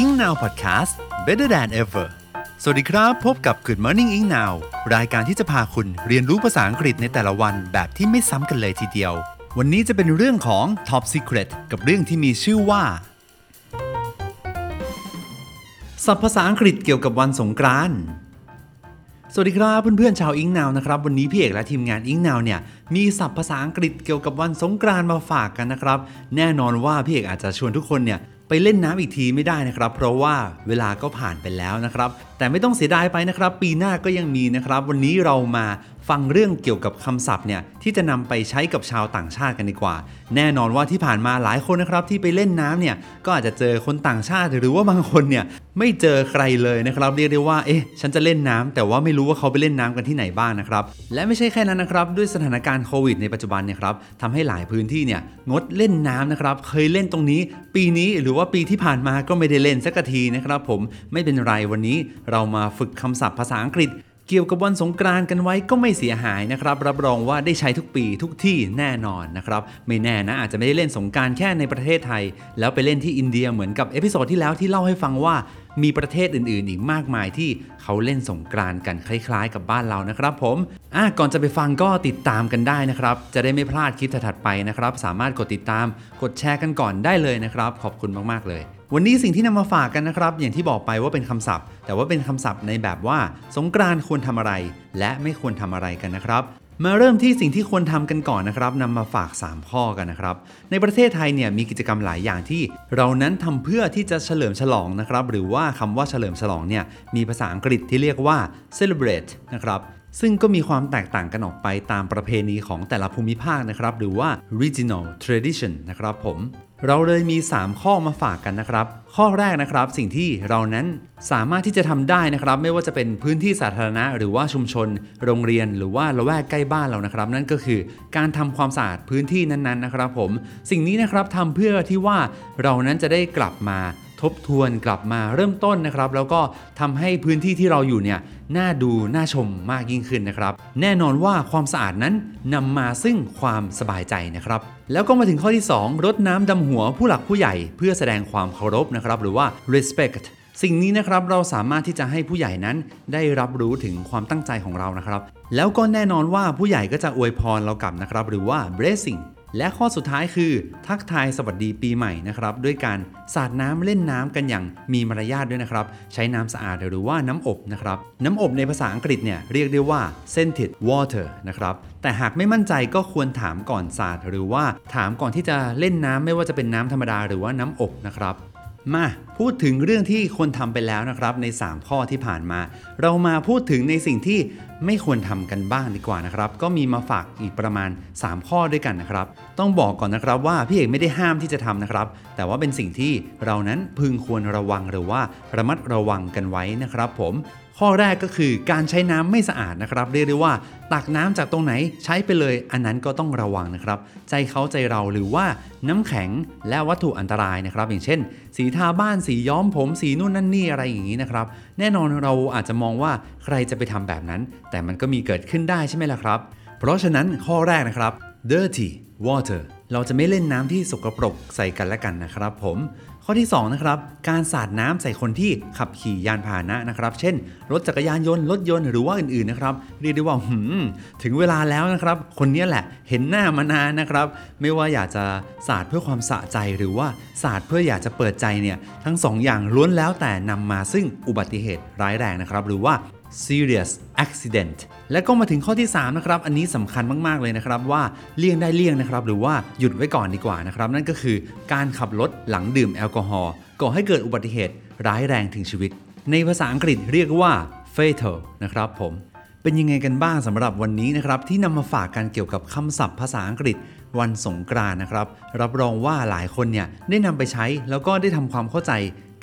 Ing Now Podcast Better than ever สวัสดีครับ พบกับ Good Morning Ing Now รายการที่จะพาคุณเรียนรู้ภาษาอังกฤษในแต่ละวันแบบที่ไม่ซ้ำกันเลยทีเดียว วันนี้จะเป็นเรื่องของ Top Secret กับเรื่องที่มีชื่อว่าศัพท์ภาษาอังกฤษเกี่ยวกับวันสงกรานต์สวัสดีครับเพื่อนๆชาวอิงนาวนะครับวันนี้พี่เอกและทีมงานอิงนาวเนี่ยมีศัพท์ภาษาอังกฤษเกี่ยวกับวันสงกรานต์มาฝากกันนะครับ แน่นอนว่าพี่เอกอาจจะชวนทุกคนเนี่ย เล่นน้ำอีกทีไม่ได้นะครับ เพราะว่าเวลาก็ผ่านไปแล้วนะครับ แต่ไม่ต้องเสียดายไปนะครับ ปีหน้าก็ยังมีนะครับ วันนี้เรามา ฟังเรื่องเกี่ยวกับคำศัพท์เนี่ยที่จะนำไปใช้กับชาวต่างชาติกันดีกว่า แน่นอนว่าที่ผ่านมาหลายคนนะครับที่ไปเล่นน้ำเนี่ยก็อาจจะเจอคนต่างชาติหรือว่าบางคนเนี่ยไม่เจอใครเลยนะครับเรียกได้ว่าเอ๊ะฉันจะเล่นน้ำแต่ว่าไม่รู้ว่าเขาไปเล่นน้ำกันที่ไหนบ้างนะครับและไม่ใช่แค่นั้นนะครับด้วยสถานการณ์โควิดในปัจจุบันเนี่ยครับทำให้หลายพื้นที่เนี่ยงดเล่นน้ำนะครับเคยเล่นตรงนี้ ปีนี้หรือว่าปีที่ผ่านมาก็ไม่ได้เล่นสักทีนะครับผมไม่เป็นไรวันนี้เรามาฝึกคำศัพท์ภาษาอังกฤษ เกี่ยวกับวันสงกรานต์กันไว้ก็ไม่เสียหายนะครับ รับรองว่าได้ใช้ทุกปีทุกที่แน่นอนนะครับ ไม่แน่นะอาจจะไม่ได้เล่นสงกรานต์แค่ในประเทศไทย แล้วไปเล่นที่อินเดียเหมือนกับ episode ที่แล้วที่เล่าให้ฟังว่า มีประเทศอื่นๆ อีกมากมายที่เขาเล่นสงกรานต์กันคล้ายๆ กับบ้านเรานะครับผมอะก่อนจะไปฟังก็ติดตามกันได้นะครับ จะได้ไม่พลาดคลิปถัดไปนะครับ สามารถกดติดตามกดแชร์กันก่อนได้เลยนะครับ ขอบคุณมากๆเลย วันนี้สิ่งที่นำมาฝากกันนะครับ อย่างที่บอกไปว่าเป็นคำศัพท์ แต่ว่าเป็นคำศัพท์ในแบบว่า สงกรานต์ควรทำอะไร และไม่ควรทำอะไรกันนะครับ มาเริ่มที่สิ่งที่ควรทำกันก่อนนะครับนำมาฝาก 3 ข้อกันนะครับ ในประเทศไทยเนี่ยมีกิจกรรมหลายอย่างที่ เรานั้นทำเพื่อที่จะเฉลิมฉลองนะครับ หรือว่าคำว่าเฉลิมฉลองเนี่ยมีภาษาอังกฤษที่เรียกว่า celebrate นะครับ ซึ่งก็มีความแตกต่างกันออกไปตามประเพณีของแต่ละภูมิภาคนะครับ หรือว่า regional tradition นะครับผม เราเลยมี 3 ข้อมาฝากกันนะครับ ข้อแรกนะครับสิ่งที่เรานั้นสามารถที่จะทำได้นะครับ ไม่ว่าจะเป็นพื้นที่สาธารณะ หรือว่าชุมชน โรงเรียนหรือว่าละแวกใกล้บ้านเรานะครับ นั่นก็คือการทำความสะอาดพื้นที่นั้นๆนะครับ ผม สิ่งนี้นะครับทำเพื่อที่ว่าเรานั้นจะได้กลับมา ทบทวนกลับมาเริ่มต้นนะครับ แล้วก็ทำให้พื้นที่ที่เราอยู่เนี่ยน่าดูน่าชมมากยิ่งขึ้นนะครับ แน่นอนว่าความสะอาดนั้นนำมาซึ่งความสบายใจนะครับ แล้วก็มาถึงข้อที่ 2 รดน้ำดำหัวผู้หลักผู้ใหญ่ เพื่อแสดงความเคารพนะครับ หรือว่า respect สิ่งนี้นะครับเราสามารถที่จะให้ผู้ใหญ่นั้นได้รับรู้ถึงความตั้งใจของเรานะครับ แล้วก็แน่นอนว่าผู้ใหญ่ก็จะอวยพรเรากลับนะครับ หรือว่า blessing และข้อสุดท้ายคือ ทักทายสวัสดีปีใหม่นะครับด้วยการสาดน้ำเล่นน้ำกันอย่างมีมารยาทด้วยนะครับ ใช้น้ำสะอาดหรือว่าน้ำอบนะครับ น้ำอบในภาษาอังกฤษเนี่ยเรียกได้ว่า scented water นะครับแต่หากไม่มั่นใจก็ควรถามก่อนสาดหรือว่าถามก่อนที่จะเล่นน้ำไม่ว่าจะเป็นน้ำธรรมดาหรือว่าน้ำอบนะครับ มาพูดถึงเรื่องที่ควรทำไปแล้วนะครับใน 3 ข้อที่ผ่านมา เรามาพูดถึงในสิ่งที่ไม่ควรทำกันบ้างดีกว่านะครับ ก็มีมาฝากอีกประมาณ 3 ข้อด้วยกันนะครับ ต้องบอกก่อนนะครับว่าพี่เอกไม่ได้ห้ามที่จะทำนะครับ แต่ว่าเป็นสิ่งที่เรานั้นพึงควรระวังหรือว่าระมัดระวังกันไว้นะครับ ผม ข้อแรกก็คือการใช้น้ำไม่สะอาดนะครับเรียกได้ว่าตักน้ำจากตรงไหนใช้ไปเลย อันนั้นก็ต้องระวังนะครับ ใจเขาใจเราหรือว่าน้ำแข็งและวัตถุอันตรายนะครับ อย่างเช่น สีทาบ้านสีย้อมผมสีนู่นนั่นนี่อะไรอย่างนี้นะครับ แน่นอนเราอาจจะมองว่าใครจะไปทำแบบนั้น แต่มันก็มีเกิดขึ้นได้ใช่ไหมล่ะครับ เพราะฉะนั้นข้อแรกนะครับ dirty water เราจะไม่เล่นน้ำที่สกปรกใส่กันและกันนะครับผม ข้อที่2นะครับการสาดน้ำใส่คนที่ขับขี่ยานพาหนะนะครับ เช่น รถจักรยานยนต์รถยนต์หรือว่าอื่นๆนะครับเรียกได้ว่าหืมถึงเวลาแล้วนะครับ คนนี้แหละเห็นหน้ามานานนะครับ ไม่ว่าอยากจะสาดเพื่อความสะใจหรือว่าสาดเพื่ออยากจะเปิดใจเนี่ยทั้ง2อย่างล้วนแล้วแต่นำมาซึ่งอุบัติเหตุร้ายแรงนะครับ หรือว่า serious accident และก็มาถึงข้อที่ 3 นะครับ อันนี้สำคัญมาก ๆ เลยนะครับ ว่าเลี่ยงได้เลี่ยงนะครับ หรือว่าหยุดไว้ก่อนดีกว่านะครับ นั่นก็คือการขับรถหลังดื่มแอลกอฮอล์ก่อให้เกิดอุบัติเหตุร้ายแรงถึงชีวิต ในภาษาอังกฤษเรียกว่า fatal นะครับผมเป็นยังไงกันบ้างสำหรับวันนี้นะครับ ที่นำมาฝากกันเกี่ยวกับคำศัพท์ภาษาอังกฤษวันสงกรานนะครับ รับรองว่าหลายคนเนี่ยได้นำไปใช้แล้วก็ได้ทำความเข้าใจ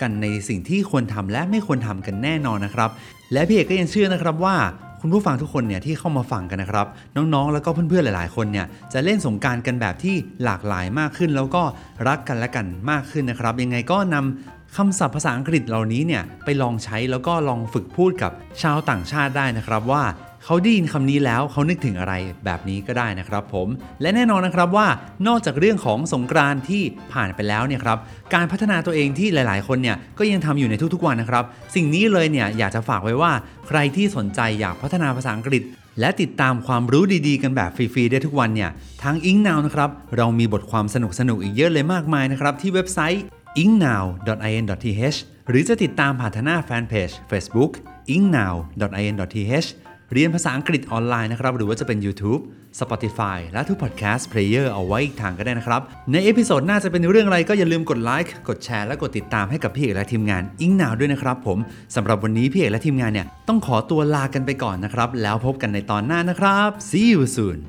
กันในสิ่งที่ควรทำและไม่ควรทำกันแน่นอนนะครับ และพี่เอกก็ยังเชื่อนะครับว่าคุณผู้ฟังทุกคนเนี่ยที่เข้ามาฟังกันนะครับ น้องๆ แล้วก็เพื่อนๆหลาย ๆ คนเนี่ยจะเล่นสงการกันแบบที่หลากหลายมากขึ้น แล้วก็รักกันและกันมากขึ้นนะครับ ยังไงก็นำคำศัพท์ภาษาอังกฤษเหล่านี้เนี่ยไปลองใช้แล้วก็ลองฝึกพูดกับชาวต่างชาติได้นะครับว่า เขาได้ยินคำนี้แล้วเขานึกถึงอะไรแบบนี้ก็ได้นะครับผม และแน่นอนนะครับว่านอกจากเรื่องของสงกรานที่ผ่านไปแล้วเนี่ยครับการพัฒนาตัวเองที่หลาย ๆ คนเนี่ยก็ยังทำอยู่ในทุก ๆ วันนะครับ สิ่งนี้เลยเนี่ยอยากจะฝากไว้ว่าใครที่สนใจอยากพัฒนาภาษาอังกฤษและติดตามความรู้ดีๆ กันแบบฟรีๆ ได้ทุกวันเนี่ย ทาง i n k Now นะครับ เรามีบทความสนุกๆ อีกเยอะเลยมากมายนะครับ ที่เว็บไซต์ ingnow.in.th หรือจะติดตามผ่านทางหน้าแฟนเพจ Facebook Engnow.in.th เรียนภาษาอังกฤษออนไลน์นะครับ หรือว่าจะเป็น YouTube Spotify และทุก podcast player เอาไว้อีกทางก็ได้นะครับ ใน episode หน้าจะเป็นเรื่องอะไรก็อย่าลืมกดไลค์กดแชร์และกดติดตามให้กับพี่เอกและทีมงาน Engnow ด้วยนะครับผมสำหรับวันนี้พี่เอกและทีมงานเนี่ยต้องขอตัวลากันไปก่อนนะครับ แล้วพบกันในตอนหน้านะครับ see you soon